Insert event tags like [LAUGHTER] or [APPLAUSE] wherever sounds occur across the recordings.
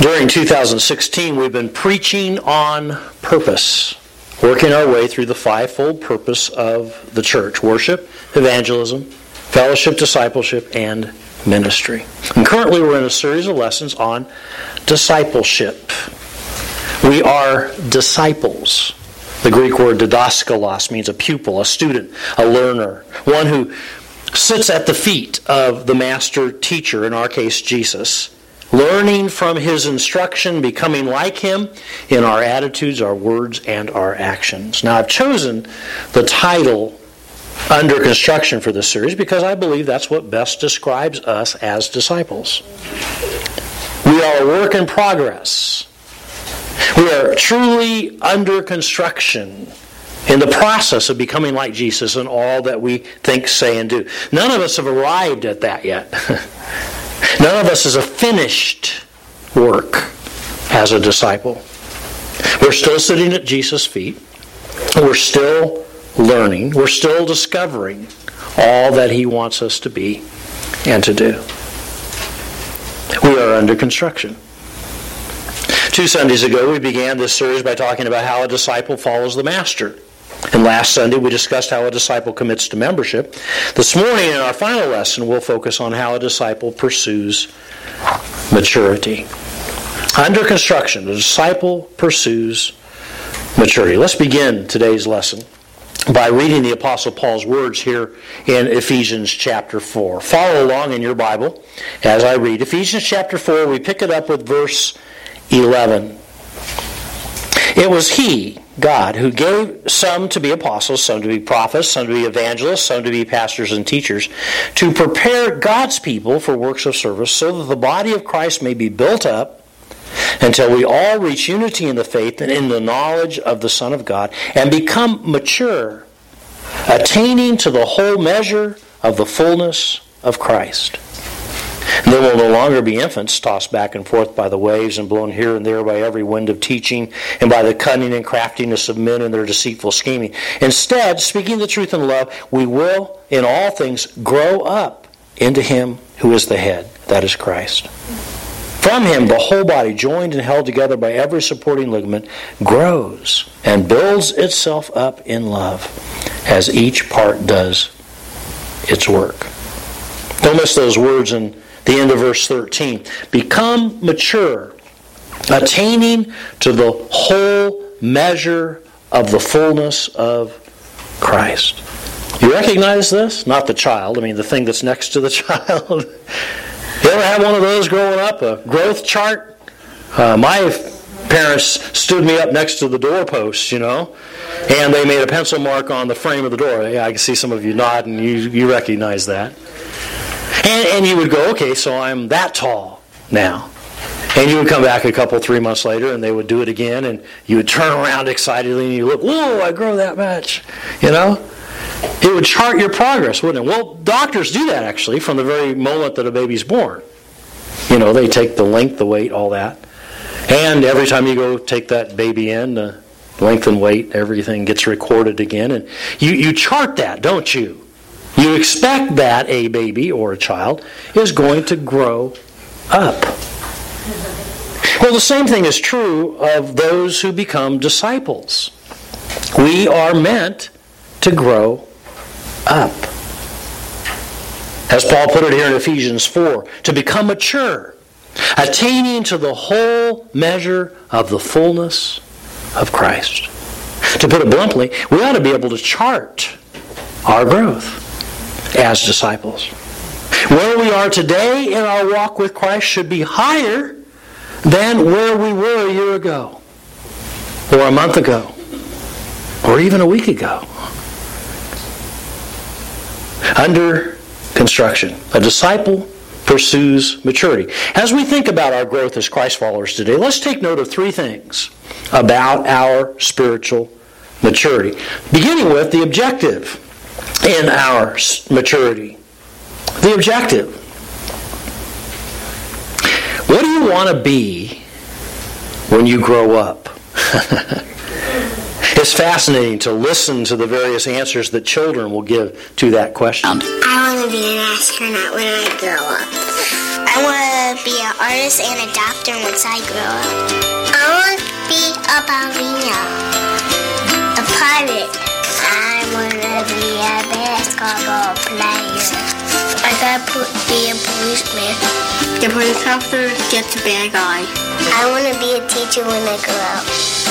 During 2016, we've been preaching on purpose, working our way through the fivefold purpose of the church worship, evangelism, fellowship, discipleship, and ministry. And currently, we're in a series of lessons on discipleship. We are disciples. The Greek word didaskalos means a pupil, a student, a learner, one who sits at the feet of the master teacher, in our case, Jesus learning from his instruction, becoming like him in our attitudes, our words, and our actions. Now, I've chosen the title under construction for this series because I believe that's what best describes us as disciples. We are a work in progress. We are truly under construction in the process of becoming like Jesus in all that we think, say, and do. None of us have arrived at that yet. [LAUGHS] None of us is a finished work as a disciple. We're still sitting at Jesus' feet. We're still learning. We're still discovering all that He wants us to be and to do. We are under construction. Two Sundays ago, we began this series by talking about how a disciple follows the Master. And last Sunday, we discussed how a disciple commits to membership. This morning, in our final lesson, we'll focus on how a disciple pursues maturity. Under construction, a disciple pursues maturity. Let's begin today's lesson by reading the Apostle Paul's words here in Ephesians chapter 4. Follow along in your Bible as I read. Ephesians chapter 4, we pick it up with verse 11. It was He, God, who gave some to be apostles, some to be prophets, some to be evangelists, some to be pastors and teachers, to prepare God's people for works of service, so that the body of Christ may be built up until we all reach unity in the faith and in the knowledge of the Son of God, and become mature, attaining to the whole measure of the fullness of Christ. And will no longer be infants tossed back and forth by the waves and blown here and there by every wind of teaching and by the cunning and craftiness of men and their deceitful scheming. Instead, speaking the truth in love, we will in all things grow up into Him who is the head, that is Christ. From him, the whole body, joined and held together by every supporting ligament, grows and builds itself up in love as each part does its work. Don't miss those words in the end of verse 13. Become mature, attaining to the whole measure of the fullness of Christ. You recognize this? Not the child, I mean the thing that's next to the [LAUGHS] child. you ever have one of those growing up, a growth chart? Uh, my parents stood me up next to the doorpost, you know, and they made a pencil mark on the frame of the door. Yeah, I can see some of you nod and you, you recognize that. And, and you would go, okay, so I'm that tall now. And you would come back a couple, three months later, and they would do it again, and you would turn around excitedly, and you look, whoa, I grow that much. You know? It would chart your progress, wouldn't it? Well, doctors do that actually from the very moment that a baby's born. You know, they take the length, the weight, all that. And every time you go take that baby in, the length and weight, everything gets recorded again. And you, you chart that, don't you? You expect that a baby or a child is going to grow up. Well, the same thing is true of those who become disciples. We are meant to grow up. As Paul put it here in Ephesians 4, to become mature, attaining to the whole measure of the fullness of Christ. To put it bluntly, we ought to be able to chart our growth as disciples. Where we are today in our walk with Christ should be higher than where we were a year ago, or a month ago, or even a week ago. Under construction, a disciple pursues maturity. As we think about our growth as Christ followers today, let's take note of three things about our spiritual maturity. Beginning with the objective in our maturity. The objective. What do you want to be when you grow up? [LAUGHS] it's fascinating to listen to the various answers that children will give to that question. I want to be an astronaut when I grow up. I want to be an artist and a doctor once I grow up. I want to be a ballerina, a pirate. To be a basketball player. I gotta put, be a policeman. The police officer gets a bad guy. I want to be a teacher when I grow up.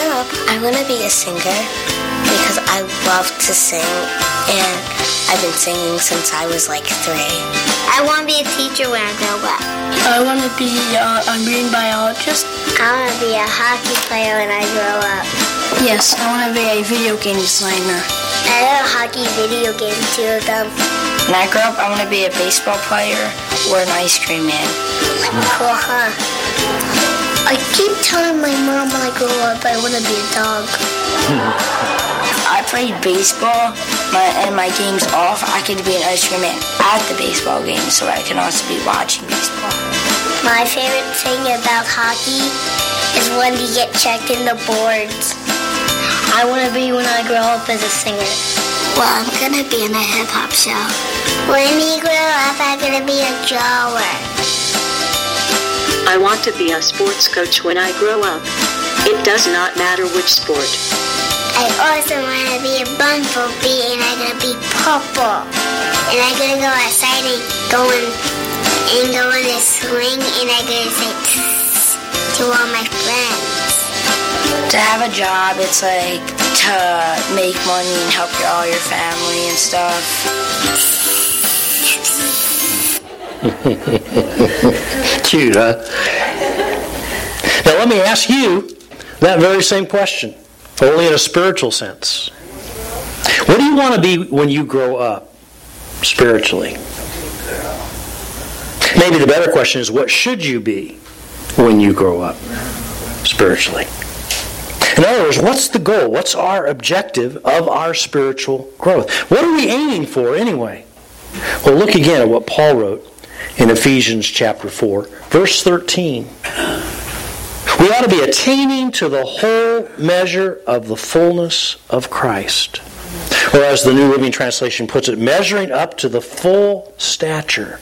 When I grow up, I wanna be a singer because I love to sing and I've been singing since I was like three. I wanna be a teacher when I grow up. I want to be uh, a marine biologist. I wanna be a hockey player when I grow up. Yes, I want to be a video game designer. I love hockey video games, two of them. When I grow up, I want to be a baseball player or an ice cream man. Cool, huh? I keep telling my mom when I grow up I want to be a dog. [LAUGHS] I played baseball, my, and my game's off. I could be an ice cream man at the baseball game, so I can also be watching baseball. My favorite thing about hockey is when you get checked in the boards. I want to be when I grow up as a singer. Well, I'm gonna be in a hip hop show. When you grow up, I'm gonna be a drawer. I want to be a sports coach when I grow up. It does not matter which sport. I also want to be a bumblebee and I'm gonna be purple. And I'm gonna go outside and go in, and go in a swing and I'm gonna say "Tss" to all my friends. To have a job, it's like to make money and help your, all your family and stuff. [LAUGHS] Cute, huh? Now, let me ask you that very same question, only in a spiritual sense. What do you want to be when you grow up spiritually? Maybe the better question is what should you be when you grow up spiritually? In other words, what's the goal? What's our objective of our spiritual growth? What are we aiming for anyway? Well, look again at what Paul wrote in Ephesians chapter 4, verse 13. We ought to be attaining to the whole measure of the fullness of Christ. Or as the New Living Translation puts it, measuring up to the full stature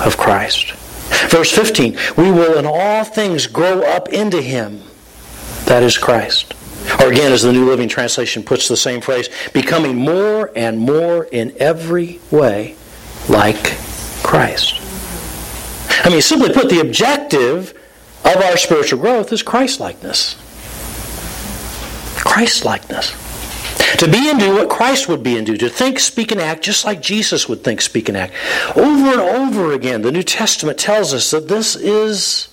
of Christ. Verse 15, we will in all things grow up into Him, that is Christ. Or again, as the New Living Translation puts the same phrase, becoming more and more in every way like Christ. I mean, simply put, the objective of our spiritual growth is Christlikeness. Christlikeness. To be and do what Christ would be and do. To think, speak, and act just like Jesus would think, speak, and act. Over and over again, the New Testament tells us that this is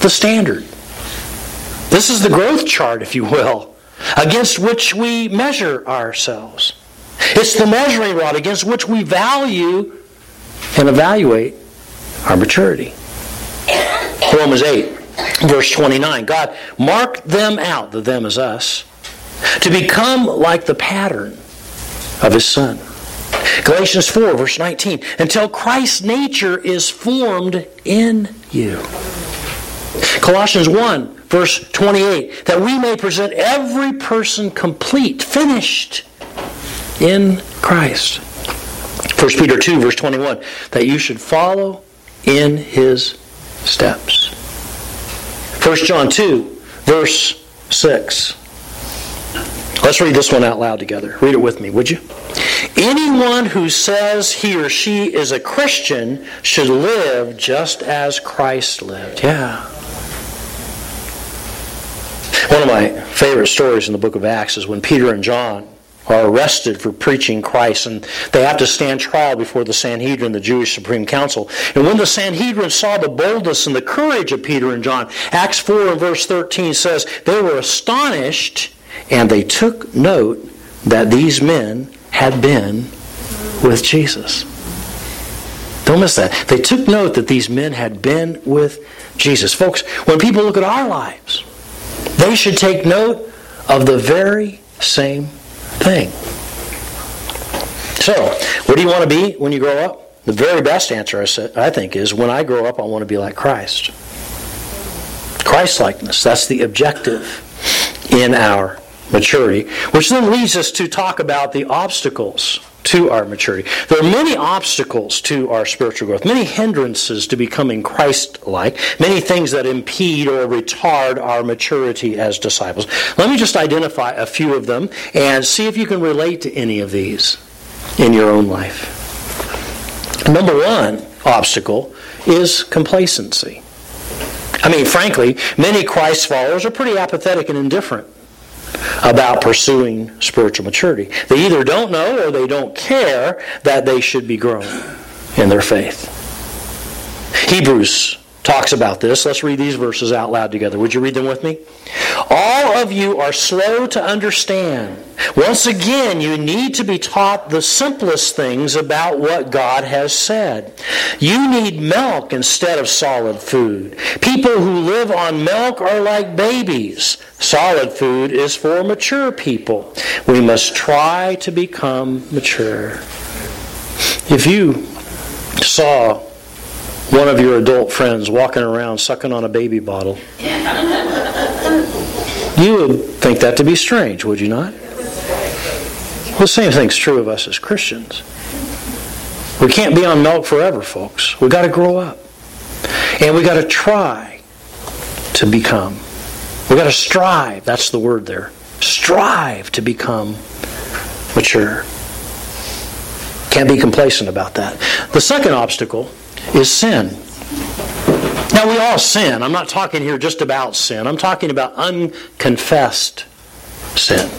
the standard. This is the growth chart, if you will, against which we measure ourselves. It's the measuring rod against which we value and evaluate our maturity. Romans 8, verse 29. God marked them out, the them is us, to become like the pattern of His Son. Galatians 4, verse 19. Until Christ's nature is formed in you. Colossians 1, verse 28. That we may present every person complete, finished in Christ. 1 Peter 2, verse 21. That you should follow in his steps. 1 John 2, verse 6. Let's read this one out loud together. Read it with me, would you? Anyone who says he or she is a Christian should live just as Christ lived. Yeah. One of my favorite stories in the book of Acts is when Peter and John are arrested for preaching Christ, and they have to stand trial before the Sanhedrin, the Jewish Supreme Council. And when the Sanhedrin saw the boldness and the courage of Peter and John, Acts 4 and verse 13 says, they were astonished and they took note that these men had been with Jesus. Don't miss that. They took note that these men had been with Jesus. Folks, when people look at our lives, they should take note of the very same thing. So, what do you want to be when you grow up? The very best answer, I think, is when I grow up, I want to be like Christ. Christ likeness. That's the objective in our maturity, which then leads us to talk about the obstacles to our maturity. There are many obstacles to our spiritual growth, many hindrances to becoming Christ like, many things that impede or retard our maturity as disciples. Let me just identify a few of them and see if you can relate to any of these in your own life. Number one obstacle is complacency. I mean, frankly, many Christ followers are pretty apathetic and indifferent about pursuing spiritual maturity. They either don't know or they don't care that they should be growing in their faith. Hebrews talks about this. Let's read these verses out loud together. Would you read them with me? All of you are slow to understand. Once again, you need to be taught the simplest things about what God has said. You need milk instead of solid food. People who live on milk are like babies. Solid food is for mature people. We must try to become mature. If you saw one of your adult friends walking around sucking on a baby bottle, you would think that to be strange, would you not? Well, the same thing's true of us as Christians. We can't be on milk forever, folks. We've got to grow up. And we've got to try to become. We've got to strive. That's the word there. Strive to become mature. Can't be complacent about that. The second obstacle is sin. Now, we all sin. I'm not talking here just about sin, I'm talking about unconfessed sin.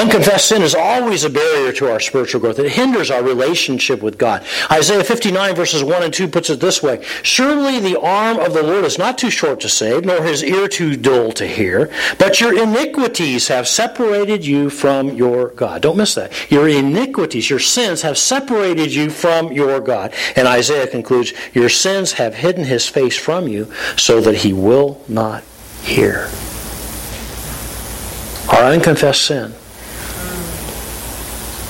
Unconfessed sin is always a barrier to our spiritual growth. It hinders our relationship with God. Isaiah 59 verses 1 and 2 puts it this way Surely the arm of the Lord is not too short to save, nor his ear too dull to hear, but your iniquities have separated you from your God. Don't miss that. Your iniquities, your sins have separated you from your God. And Isaiah concludes, Your sins have hidden his face from you so that he will not hear. Our unconfessed sin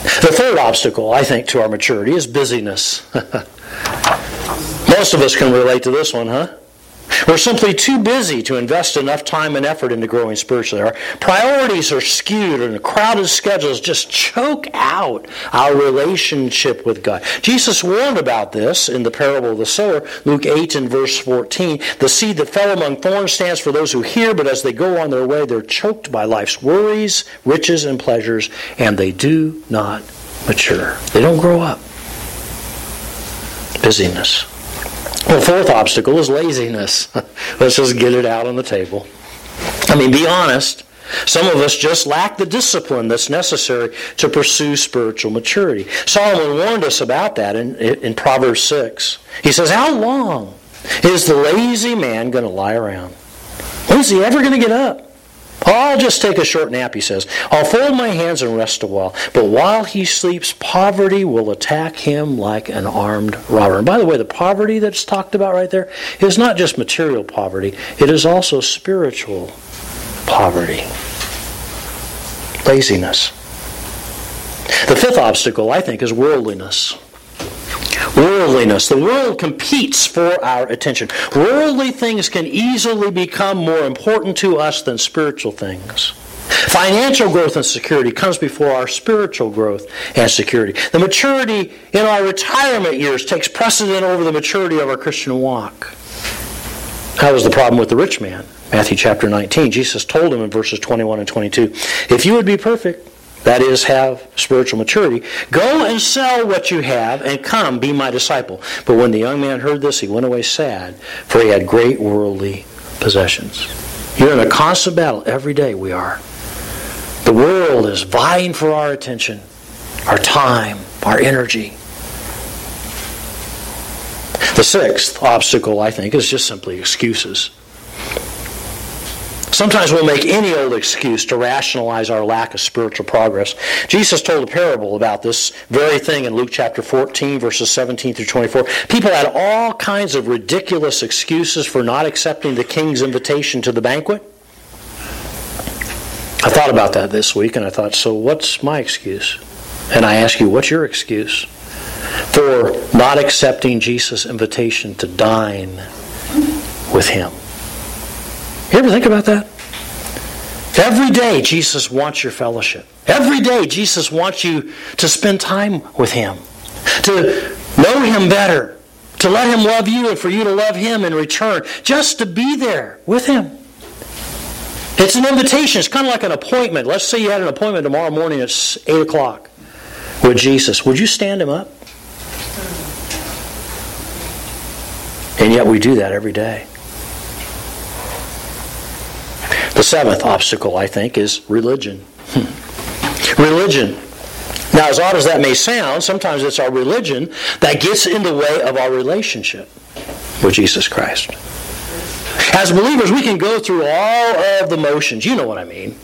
the third obstacle, I think, to our maturity is busyness. [LAUGHS] Most of us can relate to this one, huh? We're simply too busy to invest enough time and effort into growing spiritually. Our priorities are skewed, and crowded schedules just choke out our relationship with God. Jesus warned about this in the parable of the sower, Luke 8 and verse 14. The seed that fell among thorns stands for those who hear, but as they go on their way, they're choked by life's worries, riches, and pleasures, and they do not mature. They don't grow up. Busyness. The fourth obstacle is laziness. [LAUGHS] Let's just get it out on the table. I mean, be honest. Some of us just lack the discipline that's necessary to pursue spiritual maturity. Solomon warned us about that in, in Proverbs 6. He says, How long is the lazy man going to lie around? When's he ever going to get up? I'll just take a short nap, he says. I'll fold my hands and rest a while. But while he sleeps, poverty will attack him like an armed robber. And by the way, the poverty that's talked about right there is not just material poverty, it is also spiritual poverty. Laziness. The fifth obstacle, I think, is worldliness. Worldliness. The world competes for our attention. Worldly things can easily become more important to us than spiritual things. Financial growth and security comes before our spiritual growth and security. The maturity in our retirement years takes precedent over the maturity of our Christian walk. That was the problem with the rich man. Matthew chapter 19. Jesus told him in verses 21 and 22 If you would be perfect, that is, have spiritual maturity. Go and sell what you have and come, be my disciple. But when the young man heard this, he went away sad, for he had great worldly possessions. You're in a constant battle every day, we are. The world is vying for our attention, our time, our energy. The sixth obstacle, I think, is just simply excuses. Sometimes we'll make any old excuse to rationalize our lack of spiritual progress. Jesus told a parable about this very thing in Luke chapter 14, verses 17 through 24. People had all kinds of ridiculous excuses for not accepting the king's invitation to the banquet. I thought about that this week and I thought, so what's my excuse? And I ask you, what's your excuse for not accepting Jesus' invitation to dine with Him? You ever think about that? Every day, Jesus wants your fellowship. Every day, Jesus wants you to spend time with Him, to know Him better, to let Him love you, and for you to love Him in return, just to be there with Him. It's an invitation. It's kind of like an appointment. Let's say you had an appointment tomorrow morning at 8 o'clock with Jesus. Would you stand Him up? And yet we do that every day. The seventh obstacle, I think, is religion. Hmm. religion. Now, as odd as that may sound, sometimes it's our religion that gets in the way of our relationship with Jesus Christ. As believers, we can go through all of the motions. You know what I mean.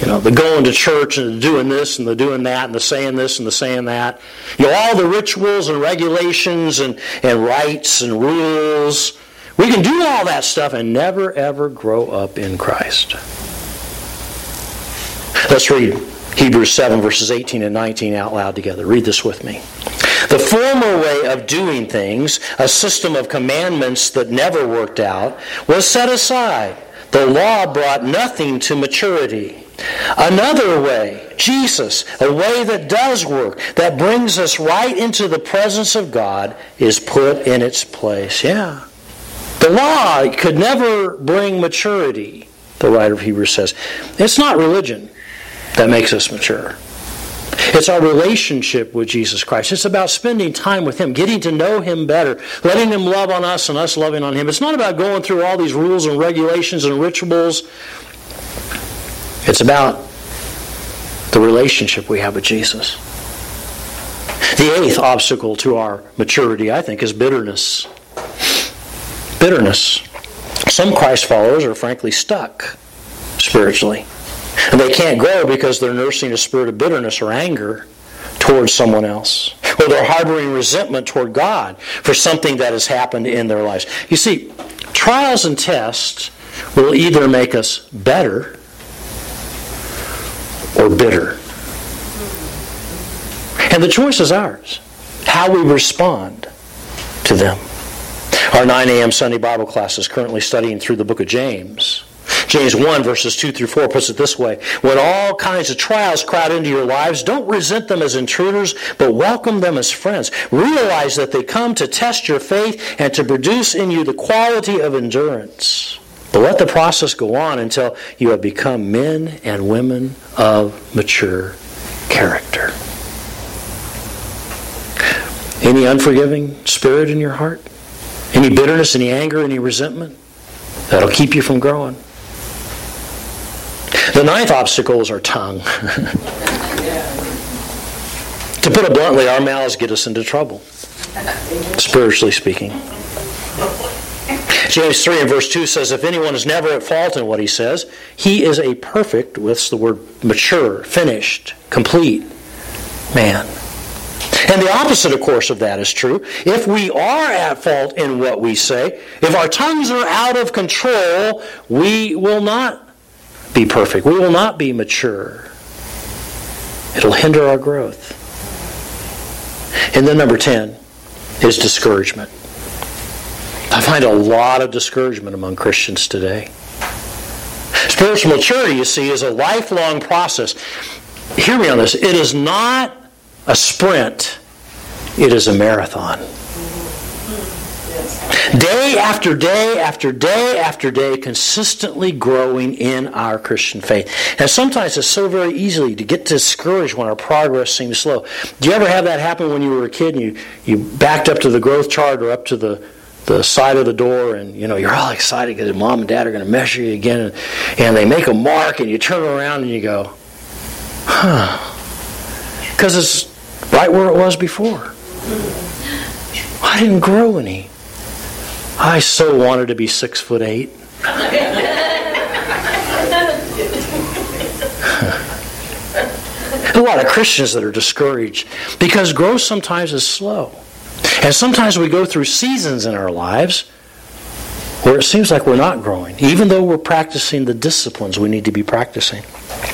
You know, the going to church and the doing this and the doing that and the saying this and the saying that. You know, all the rituals and regulations and, and rites and rules we can do all that stuff and never ever grow up in Christ. Let's read Hebrews 7, verses 18 and 19 out loud together. Read this with me. The former way of doing things, a system of commandments that never worked out, was set aside. The law brought nothing to maturity. Another way, Jesus, a way that does work, that brings us right into the presence of God, is put in its place. Yeah. The law could never bring maturity, the writer of Hebrews says. It's not religion that makes us mature. It's our relationship with Jesus Christ. It's about spending time with Him, getting to know Him better, letting Him love on us and us loving on Him. It's not about going through all these rules and regulations and rituals. It's about the relationship we have with Jesus. The eighth obstacle to our maturity, I think, is bitterness bitterness. Some Christ followers are frankly stuck spiritually. And they can't grow because they're nursing a spirit of bitterness or anger towards someone else. Or they're harboring resentment toward God for something that has happened in their lives. You see, trials and tests will either make us better or bitter. And the choice is ours how we respond to them. Our 9 a.m. Sunday Bible class is currently studying through the book of James. James 1, verses 2 through 4 puts it this way When all kinds of trials crowd into your lives, don't resent them as intruders, but welcome them as friends. Realize that they come to test your faith and to produce in you the quality of endurance. But let the process go on until you have become men and women of mature character. Any unforgiving spirit in your heart? Any bitterness, any anger, any resentment? That'll keep you from growing. The ninth obstacle is our tongue. [LAUGHS] to put it bluntly, our mouths get us into trouble, spiritually speaking. James 3 and verse 2 says, If anyone is never at fault in what he says, he is a perfect, what's the word, mature, finished, complete man. And the opposite, of course, of that is true. If we are at fault in what we say, if our tongues are out of control, we will not be perfect. We will not be mature. It'll hinder our growth. And then number 10 is discouragement. I find a lot of discouragement among Christians today. Spiritual maturity, you see, is a lifelong process. Hear me on this. It is not a sprint, it is a marathon. Day after day after day after day, consistently growing in our Christian faith. And sometimes it's so very easy to get discouraged when our progress seems slow. Do you ever have that happen when you were a kid and you, you backed up to the growth chart or up to the, the side of the door and you know you're all excited because mom and dad are going to measure you again and, and they make a mark and you turn around and you go, huh. Because it's right where it was before. I didn't grow any. I so wanted to be six foot eight. a lot of Christians that are discouraged because growth sometimes is slow. And sometimes we go through seasons in our lives where it seems like we're not growing, even though we're practicing the disciplines we need to be practicing.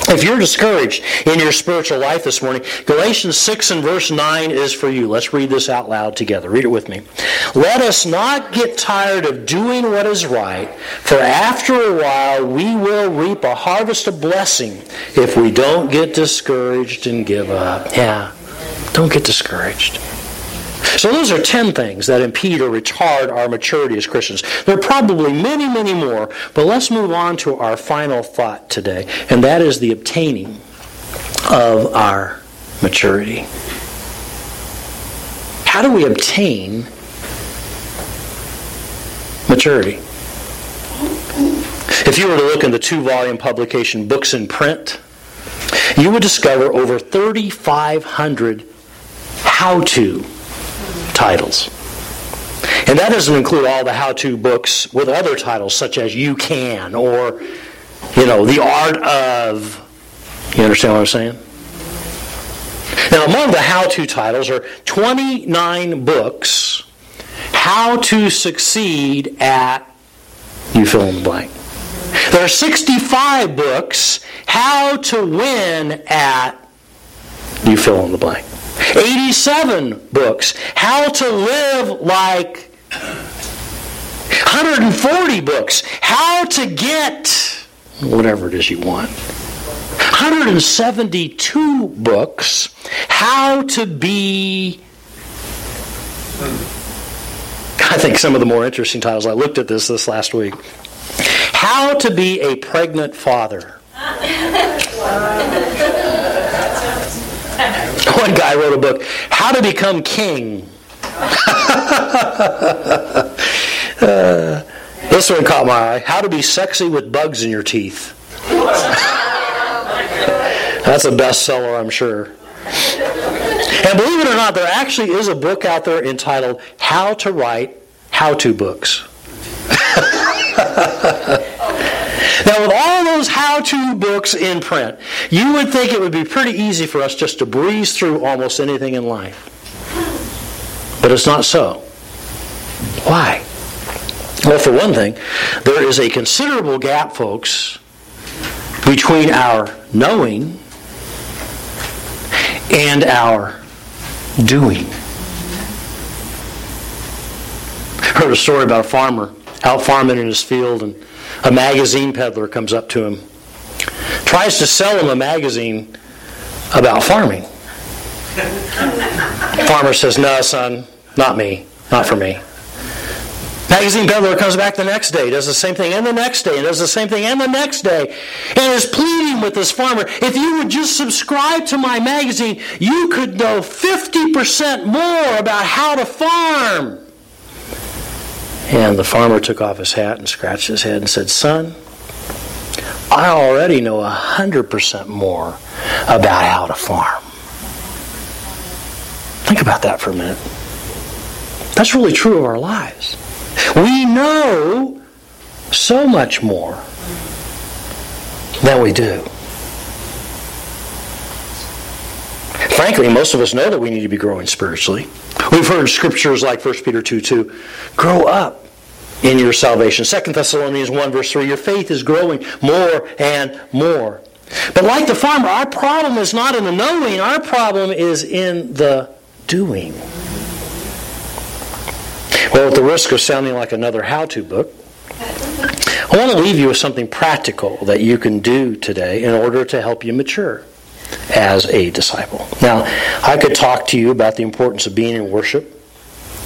If you're discouraged in your spiritual life this morning, Galatians 6 and verse 9 is for you. Let's read this out loud together. Read it with me. Let us not get tired of doing what is right, for after a while we will reap a harvest of blessing if we don't get discouraged and give up. Yeah, don't get discouraged. So those are 10 things that impede or retard our maturity as Christians. There are probably many, many more, but let's move on to our final thought today, and that is the obtaining of our maturity. How do we obtain maturity? If you were to look in the two volume publication Books in Print, you would discover over 3,500 how to titles. And that doesn't include all the how to books with other titles, such as You Can or, you know, The Art of. You understand what I'm saying? Now, among the how to titles are 29 books how to succeed at you fill in the blank. There are 65 books how to win at you fill in the blank. 87 books. How to live like 140 books. How to get whatever it is you want. 172 books. How to be. I think some of the more interesting titles. I looked at this this last week. How to be a pregnant father. [LAUGHS] [LAUGHS] One guy wrote a book, How to Become King. uh, [LAUGHS] this one caught my eye. How to be sexy with bugs in your teeth. [LAUGHS] That's a bestseller, I'm sure. And believe it or not, there actually is a book out there entitled How to Write How to Books. Now, with all those how to books in print, you would think it would be pretty easy for us just to breeze through almost anything in life. But it's not so. Why? Well, for one thing, there is a considerable gap, folks, between our knowing and our doing. I heard a story about a farmer out farming in his field and a magazine peddler comes up to him, tries to sell him a magazine about farming. Farmer says, No, son, not me, not for me. Magazine peddler comes back the next day, does the same thing, and the next day, does the same thing, and the next day, and is pleading with this farmer if you would just subscribe to my magazine, you could know 50% more about how to farm. And the farmer took off his hat and scratched his head and said, Son, I already know 100% more about how to farm. Think about that for a minute. That's really true of our lives. We know so much more than we do. Frankly, most of us know that we need to be growing spiritually. We've heard scriptures like 1 Peter 2 2. Grow up in your salvation. 2 Thessalonians 1 verse 3. Your faith is growing more and more. But like the farmer, our problem is not in the knowing, our problem is in the doing. Well, at the risk of sounding like another how to book, I want to leave you with something practical that you can do today in order to help you mature as a disciple. Now, I could talk to you about the importance of being in worship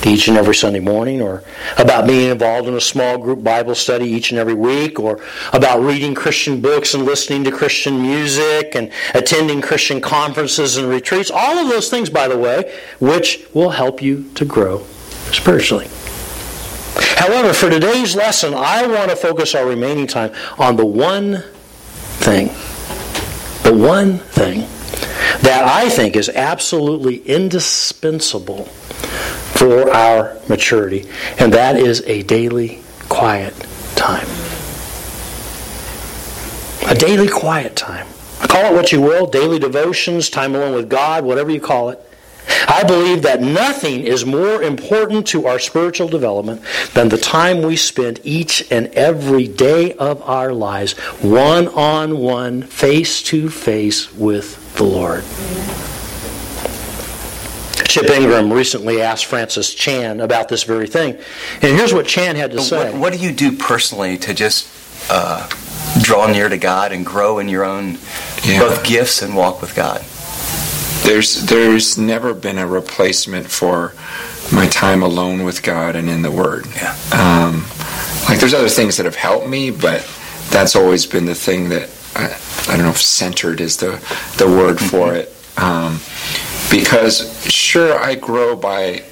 each and every Sunday morning, or about being involved in a small group Bible study each and every week, or about reading Christian books and listening to Christian music and attending Christian conferences and retreats. All of those things, by the way, which will help you to grow spiritually. However, for today's lesson, I want to focus our remaining time on the one thing one thing that I think is absolutely indispensable for our maturity, and that is a daily quiet time. A daily quiet time. Call it what you will daily devotions, time alone with God, whatever you call it. I believe that nothing is more important to our spiritual development than the time we spend each and every day of our lives one on one, face to face with the Lord. Chip Ingram recently asked Francis Chan about this very thing. And here's what Chan had to say. What, what do you do personally to just uh, draw near to God and grow in your own yeah. both gifts and walk with God? There's there's never been a replacement for my time alone with God and in the Word. Yeah. Um, like there's other things that have helped me, but that's always been the thing that I, I don't know if centered is the the word for mm-hmm. it. Um, because sure I grow by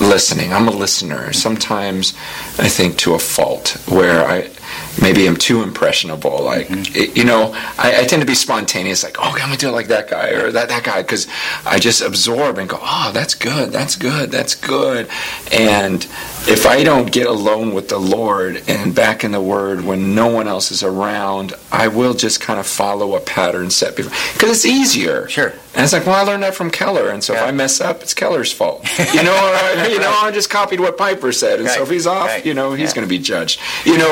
listening. I'm a listener. Sometimes I think to a fault where I maybe I'm too impressionable. Like, mm-hmm. it, you know, I, I, tend to be spontaneous. Like, oh, I'm gonna do it like that guy or that that guy because I just absorb and go, oh, that's good, that's good, that's good. And if I don't get alone with the Lord and back in the Word when no one else is around, I will just kind of follow a pattern set before because it's easier. Sure. And it's like, well, I learned that from Keller, and so yeah. if I mess up, it's Keller's fault. [LAUGHS] You know, or, you know, I just copied what Piper said, and right. so if he's off, right. you know, he's yeah. going to be judged. You know,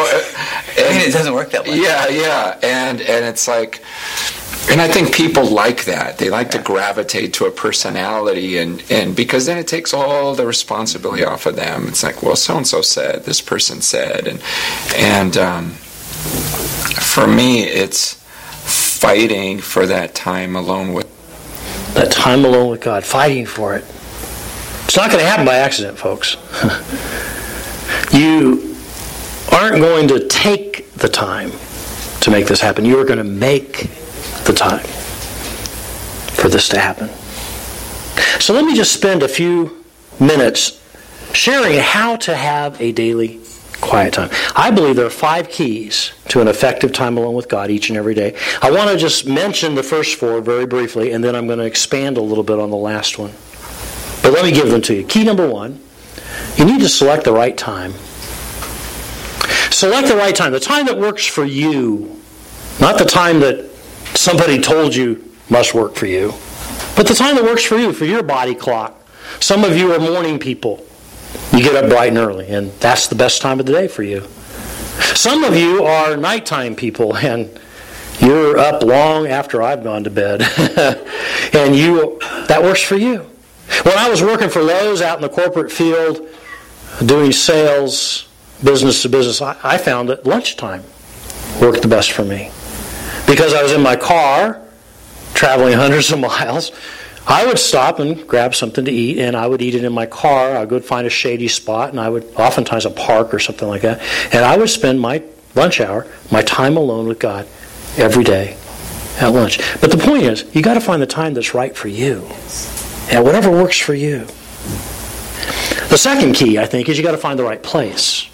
and, I mean, it doesn't work that way. Yeah, yeah, and and it's like. And I think people like that. They like yeah. to gravitate to a personality, and, and because then it takes all the responsibility off of them. It's like, well, so and so said, this person said, and and um, for me, it's fighting for that time alone with that time alone with God, fighting for it. It's not going to happen by accident, folks. [LAUGHS] you aren't going to take the time to make this happen. You are going to make the time for this to happen. So let me just spend a few minutes sharing how to have a daily quiet time. I believe there are five keys to an effective time alone with God each and every day. I want to just mention the first four very briefly, and then I'm going to expand a little bit on the last one. But let me give them to you. Key number one you need to select the right time. Select the right time, the time that works for you, not the time that somebody told you must work for you, but the time that works for you, for your body clock. Some of you are morning people. You get up bright and early, and that's the best time of the day for you. Some of you are nighttime people, and you're up long after I've gone to bed, [LAUGHS] and you that works for you. When I was working for Lowe's out in the corporate field, doing sales, business to business, I, I found that lunchtime worked the best for me because I was in my car traveling [LAUGHS] hundreds of miles I would stop and grab something to eat, and I would eat it in my car. I would find a shady spot, and I would, oftentimes a park or something like that, and I would spend my lunch hour, my time alone with God, every day at lunch. But the point is, you got to find the time that's right for you, and whatever works for you. The second key, I think, is you got to find the right place.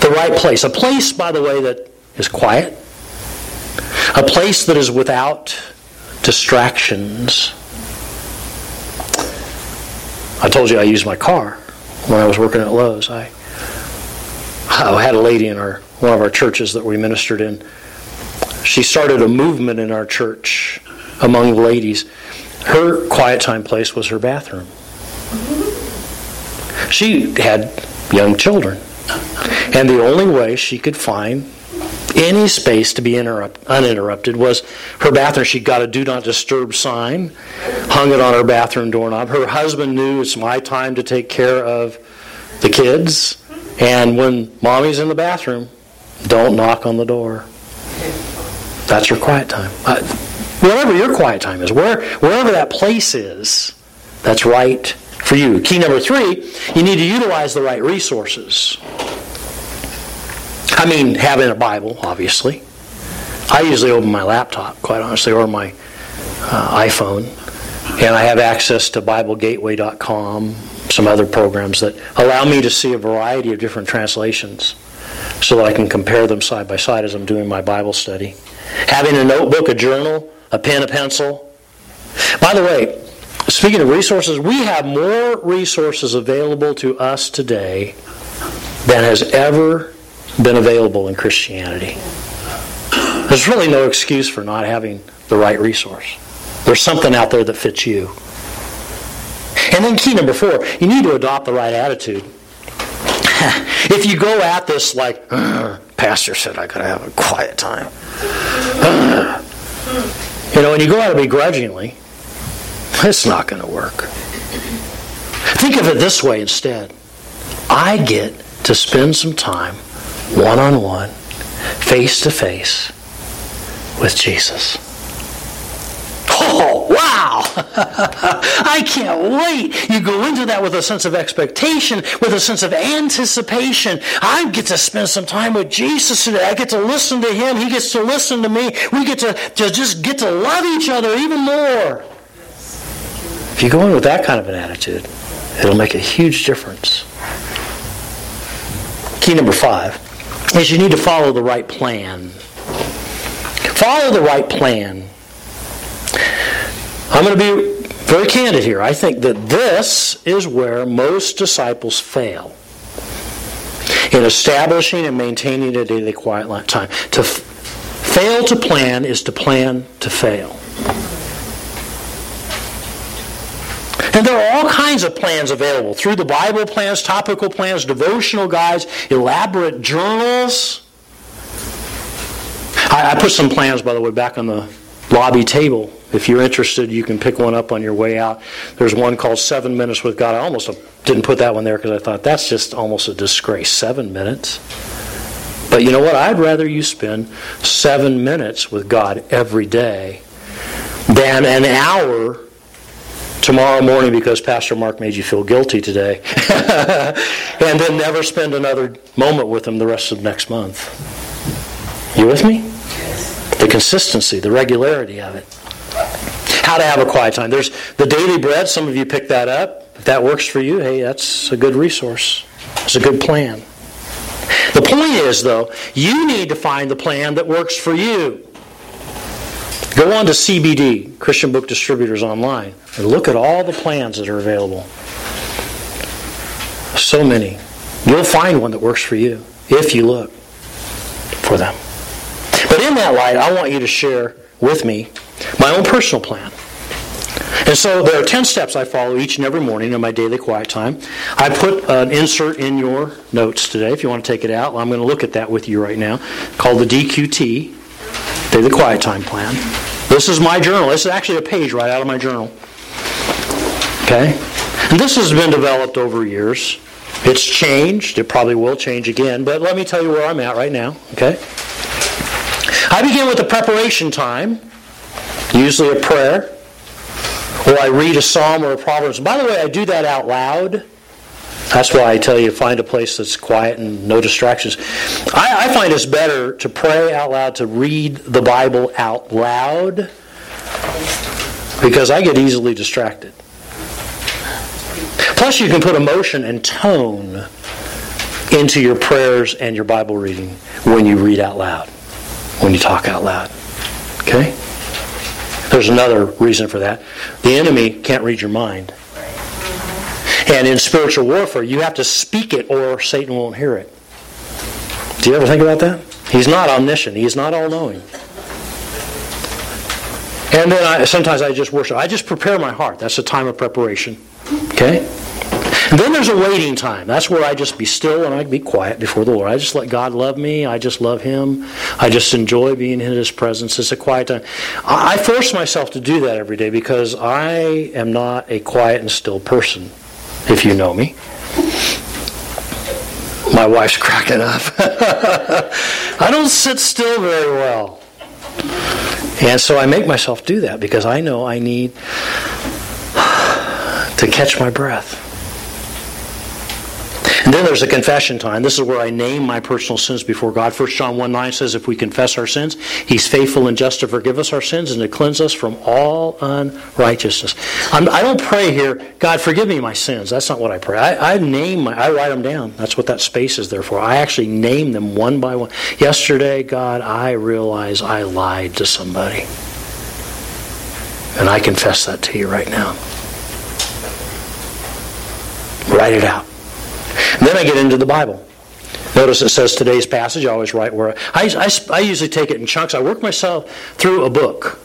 The right place. A place, by the way, that is quiet. A place that is without distractions. I told you I used my car when I was working at Lowe's. I, I had a lady in our one of our churches that we ministered in. She started a movement in our church among the ladies. Her quiet time place was her bathroom. She had young children. And the only way she could find any space to be interrupt, uninterrupted was her bathroom. She got a do not disturb sign, hung it on her bathroom doorknob. Her husband knew it's my time to take care of the kids. And when mommy's in the bathroom, don't knock on the door. That's your quiet time. Uh, whatever your quiet time is, where, wherever that place is, that's right for you. Key number three, you need to utilize the right resources. I mean, having a Bible, obviously. I usually open my laptop, quite honestly, or my uh, iPhone, and I have access to BibleGateway.com, some other programs that allow me to see a variety of different translations so that I can compare them side by side as I'm doing my Bible study. Having a notebook, a journal, a pen, a pencil. By the way, speaking of resources, we have more resources available to us today than has ever been available in Christianity. There's really no excuse for not having the right resource. There's something out there that fits you. And then key number four, you need to adopt the right attitude. [LAUGHS] if you go at this like, Pastor said I gotta have a quiet time. [SIGHS] you know, and you go at it begrudgingly, it's not going to work. Think of it this way instead. I get to spend some time one on one, face to face with Jesus. Oh, wow! [LAUGHS] I can't wait. You go into that with a sense of expectation, with a sense of anticipation. I get to spend some time with Jesus today. I get to listen to Him. He gets to listen to me. We get to, to just get to love each other even more. If you go in with that kind of an attitude, it'll make a huge difference. Key number five is you need to follow the right plan. Follow the right plan. I'm going to be very candid here. I think that this is where most disciples fail in establishing and maintaining a daily quiet time. To f- fail to plan is to plan to fail. And there are all kinds of plans available through the Bible plans, topical plans, devotional guides, elaborate journals. I, I put some plans, by the way, back on the lobby table. If you're interested, you can pick one up on your way out. There's one called Seven Minutes with God. I almost didn't put that one there because I thought that's just almost a disgrace. Seven minutes. But you know what? I'd rather you spend seven minutes with God every day than an hour tomorrow morning because Pastor Mark made you feel guilty today, [LAUGHS] and then never spend another moment with him the rest of next month. You with me? The consistency, the regularity of it. How to have a quiet time. There's the daily bread. Some of you pick that up. If that works for you, hey, that's a good resource. It's a good plan. The point is, though, you need to find the plan that works for you. Go on to CBD, Christian Book Distributors Online, and look at all the plans that are available. So many. You'll find one that works for you if you look for them. But in that light, I want you to share with me my own personal plan. And so there are 10 steps I follow each and every morning in my daily quiet time. I put an insert in your notes today if you want to take it out. I'm going to look at that with you right now, called the DQT, Daily Quiet Time Plan. This is my journal. This is actually a page right out of my journal. Okay? And this has been developed over years. It's changed. It probably will change again, but let me tell you where I'm at right now. Okay? I begin with a preparation time, usually a prayer, or I read a psalm or a proverbs. By the way, I do that out loud. That's why I tell you find a place that's quiet and no distractions. I, I, find it's better to pray out loud, to read the Bible out loud, because I get easily distracted. Plus, you can put emotion and tone into your prayers and your Bible reading when you read out loud, when you talk out loud. Okay? There's another reason for that. The enemy can't read your mind. And in spiritual warfare, you have to speak it or Satan won't hear it. Do you ever think about that? He's not omniscient. He's not all knowing. And then I, sometimes I just worship. I just prepare my heart. That's a time of preparation. Okay? And then there's a waiting time. That's where I just be still and I be quiet before the Lord. I just let God love me. I just love Him. I just enjoy being in His presence. It's a quiet time. I force myself to do that every day because I am not a quiet and still person if you know me. My wife's cracking up. [LAUGHS] I don't sit still very well. And so I make myself do that because I know I need to catch my breath. And then there's a confession time. This is where I name my personal sins before God. 1 John 1 9 says, If we confess our sins, He's faithful and just to forgive us our sins and to cleanse us from all unrighteousness. I'm, I do not pray here, God, forgive me my sins. That's not what I pray. I, I name my, I write them down. That's what that space is there for. I actually name them one by one. Yesterday, God, I realize I lied to somebody. And I confess that to you right now. Write it out. Then I get into the Bible. Notice it says today's passage. I always write where I, I, I usually take it in chunks. I work myself through a book,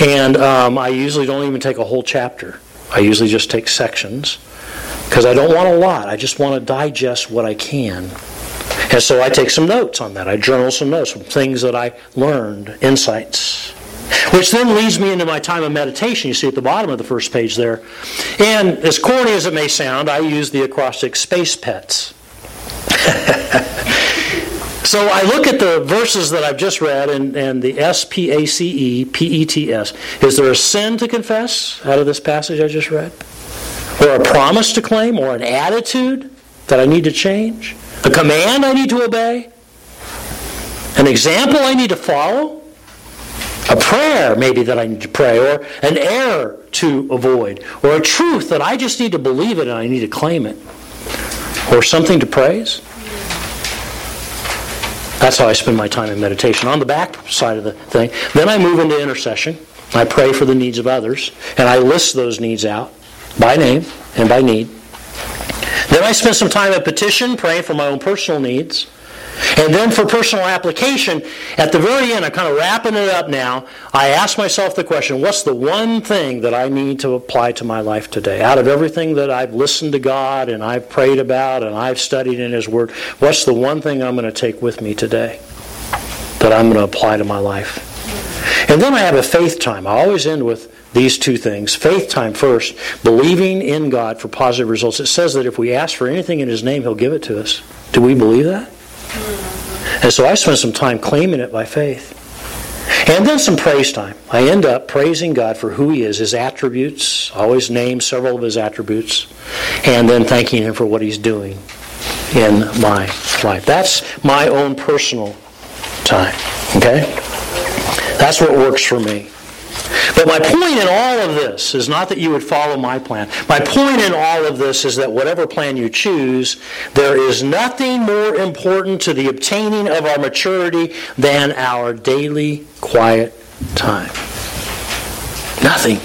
and um, I usually don't even take a whole chapter. I usually just take sections because I don't want a lot. I just want to digest what I can. And so I take some notes on that. I journal some notes, some things that I learned, insights. Which then leads me into my time of meditation. You see at the bottom of the first page there. And as corny as it may sound, I use the acrostic space pets. [LAUGHS] so I look at the verses that I've just read and, and the S P A C E P E T S. Is there a sin to confess out of this passage I just read? Or a promise to claim? Or an attitude that I need to change? A command I need to obey? An example I need to follow? A prayer maybe that I need to pray, or an error to avoid, or a truth that I just need to believe it and I need to claim it, or something to praise? That's how I spend my time in meditation. On the back side of the thing, then I move into intercession. I pray for the needs of others, and I list those needs out by name and by need. Then I spend some time at petition, praying for my own personal needs. And then for personal application, at the very end, I'm kind of wrapping it up now. I ask myself the question what's the one thing that I need to apply to my life today? Out of everything that I've listened to God and I've prayed about and I've studied in His Word, what's the one thing I'm going to take with me today that I'm going to apply to my life? And then I have a faith time. I always end with these two things. Faith time first, believing in God for positive results. It says that if we ask for anything in His name, He'll give it to us. Do we believe that? And so I spend some time claiming it by faith. And then some praise time. I end up praising God for who He is, His attributes, always name several of His attributes, and then thanking Him for what He's doing in my life. That's my own personal time. Okay? That's what works for me. But my point in all of this is not that you would follow my plan. My point in all of this is that whatever plan you choose, there is nothing more important to the obtaining of our maturity than our daily quiet time. Nothing.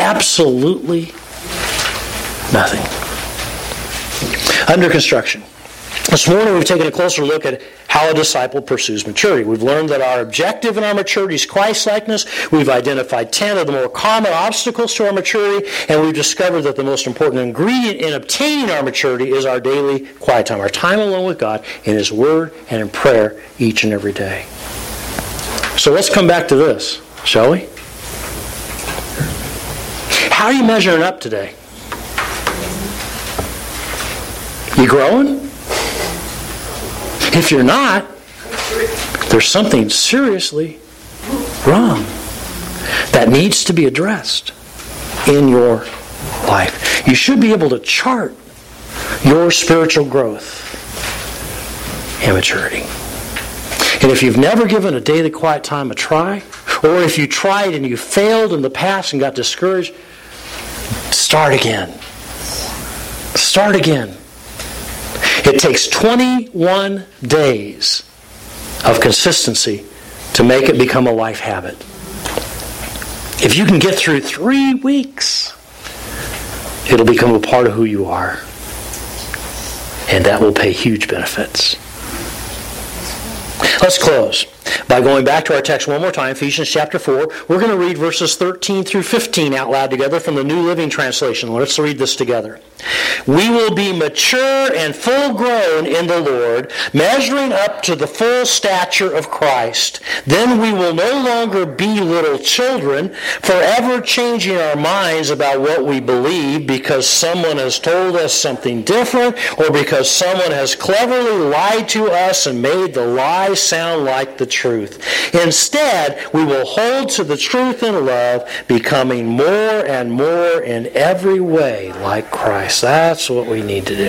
Absolutely nothing. Under construction. This morning we've taken a closer look at how a disciple pursues maturity. We've learned that our objective in our maturity is Christ-likeness. We've identified 10 of the more common obstacles to our maturity, and we've discovered that the most important ingredient in obtaining our maturity is our daily quiet time, our time alone with God in His Word and in prayer each and every day. So let's come back to this, shall we? How are you measuring up today? You growing? If you're not, there's something seriously wrong that needs to be addressed in your life. You should be able to chart your spiritual growth and maturity. And if you've never given a daily quiet time a try, or if you tried and you failed in the past and got discouraged, start again. Start again. It takes 21 days of consistency to make it become a life habit. If you can get through three weeks, it'll become a part of who you are. And that will pay huge benefits. Let's close by going back to our text one more time, Ephesians chapter 4. We're going to read verses 13 through 15 out loud together from the New Living Translation. Let's read this together. We will be mature and full grown in the Lord, measuring up to the full stature of Christ. Then we will no longer be little children, forever changing our minds about what we believe because someone has told us something different or because someone has cleverly lied to us and made the lie sound like the truth. Instead, we will hold to the truth in love, becoming more and more in every way like Christ. That's what we need to do.